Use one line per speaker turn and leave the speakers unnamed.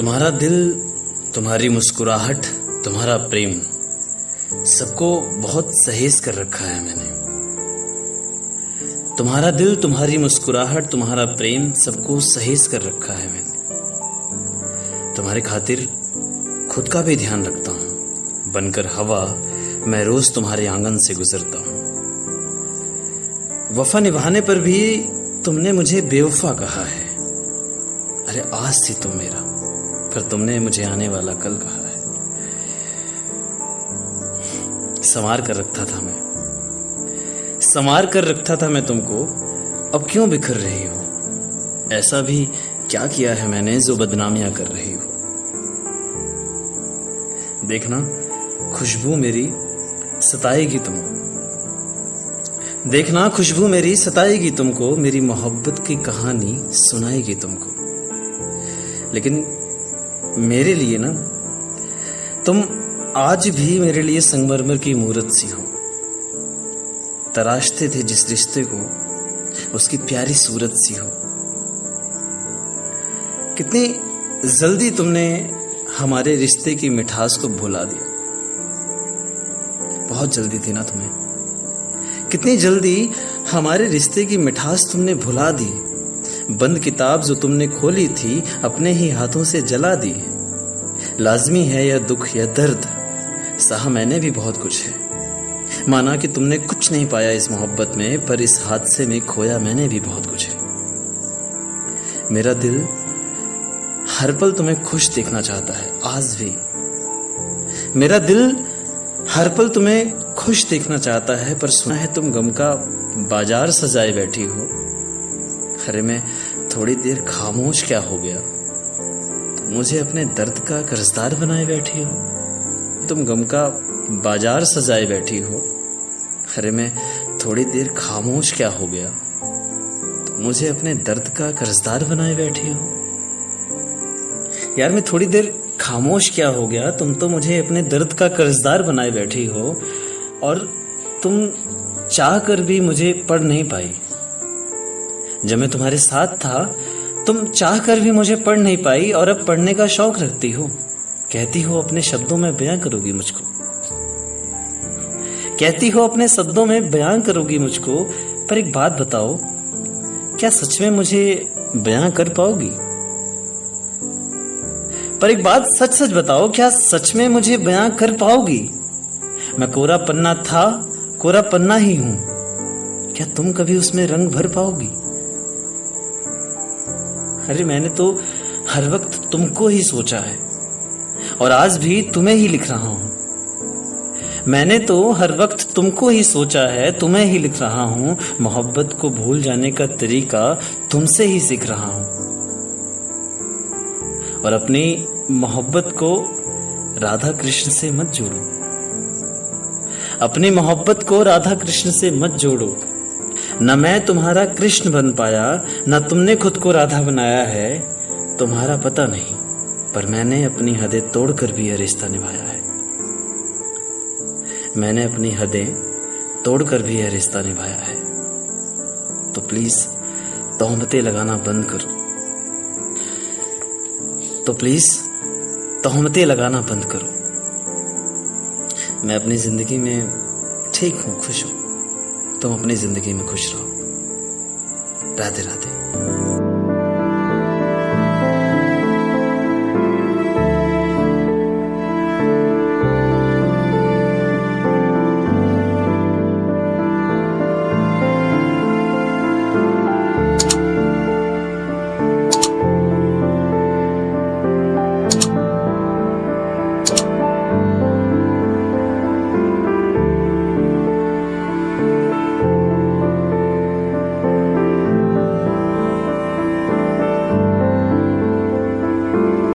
तुम्हारा दिल, तुम्हारी मुस्कुराहट, तुम्हारा प्रेम, सबको बहुत सहेज कर रखा है मैंने। तुम्हारा दिल, तुम्हारी मुस्कुराहट, तुम्हारा प्रेम, सबको सहेज कर रखा है मैंने। तुम्हारे खातिर खुद का भी ध्यान रखता हूँ। बनकर हवा, मैं रोज तुम्हारे आँगन से गुजरता हूँ। वफा निभाने पर भी तुमने मुझे बेवफा कहा है। अरे आज से तुम मेरा पर तुमने मुझे आने वाला कल कहा है। संवार कर रखता था मैं। संवार कर रखता था मैं तुमको। अब क्यों बिखर रही हो? ऐसा भी क्या किया है मैंने जो बदनामियाँ कर रही हो? देखना, खुशबू मेरी सताएगी तुमको। देखना, खुशबू मेरी सताएगी तुमको। मेरी मोहब्बत की कहानी सुनाएगी तुमको। लेकिन मेरे लिए ना, तुम आज भी मेरे लिए संगमरमर की मूर्त सी हो। तराशते थे जिस रिश्ते को, उसकी प्यारी सूरत सी हो। कितनी जल्दी तुमने हमारे रिश्ते की मिठास को भुला दिया। बहुत जल्दी थी ना तुम्हें। कितनी जल्दी हमारे रिश्ते की मिठास तुमने भुला दी। बंद किताब जो तुमने खोली थी, अपने ही हाथों से जला दी लाजमी है यह दुख या दर्द, सहा मैंने भी बहुत कुछ है। माना कि तुमने कुछ नहीं पाया इस मोहब्बत में, पर इस हादसे में खोया मैंने भी बहुत कुछ है। मेरा दिल हर पल तुम्हें खुश देखना चाहता है, आज भी। मेरा दिल हर पल तुम्हें खुश देखना चाहता है, पर सुना है तुम गम का बाज़ार सजाए बैठी हो। अरे मैं थोड़ी देर खामोश क्या हो गया? मुझे अपने दर्द का कर्जदार बनाए बैठी हो। तुम गम का बाज़ार सजाए बैठी हो। अरे मैं थोड़ी देर खामोश क्या हो गया? तुम मुझे अपने दर्द का कर्जदार बनाए बैठी हो। यार मैं थोड़ी देर खामोश क्या हो गया? तुम तो मुझे अपने दर्द का कर्जदार बनाए बैठी हो और तुम चाह कर भी मुझे पढ़ नहीं पाई। जब मैं तुम्हारे साथ था तुम चाह कर भी मुझे पढ़ नहीं पाई और अब पढ़ने का शौक रखती हो। कहती हो अपने शब्दों में बयां करोगी मुझको। कहती हो अपने शब्दों में बयां करोगी मुझको, पर एक बात बताओ, क्या सच में मुझे बयां कर पाओगी? पर एक बात सच सच बताओ, क्या सच में मुझे बयां कर पाओगी? मैं कोरा पन्ना था, कोरा पन्ना ही हूँ। क्या तुम कभी उसमें रंग भर पाओगी? अरे मैंने तो हर वक्त तुमको ही सोचा है और आज भी तुम्हें ही लिख रहा हूँ। मैंने तो हर वक्त तुमको ही सोचा है, तुम्हें ही लिख रहा हूँ। मोहब्बत को भूल जाने का तरीका तुमसे ही सीख रहा हूँ। और अपनी मोहब्बत को राधा कृष्ण से मत जोड़ो। अपनी मोहब्बत को राधा कृष्ण से मत जोड़ो। न मैं तुम्हारा कृष्ण बन पाया, न तुमने खुद को राधा बनाया है। तुम्हारा पता नहीं, पर मैंने अपनी हदें तोड़कर भी यह रिश्ता निभाया है। मैंने अपनी हदें तोड़कर भी यह रिश्ता निभाया है। तो प्लीज़, तोहमते लगाना बंद करो। तो प्लीज़, तोहमतें लगाना बंद करो। मैं अपनी ज़िंदगी में ठीक हूँ, खुश हूँ। तुम अपनी ज़िंदगी में खुश रहो। राधे राधे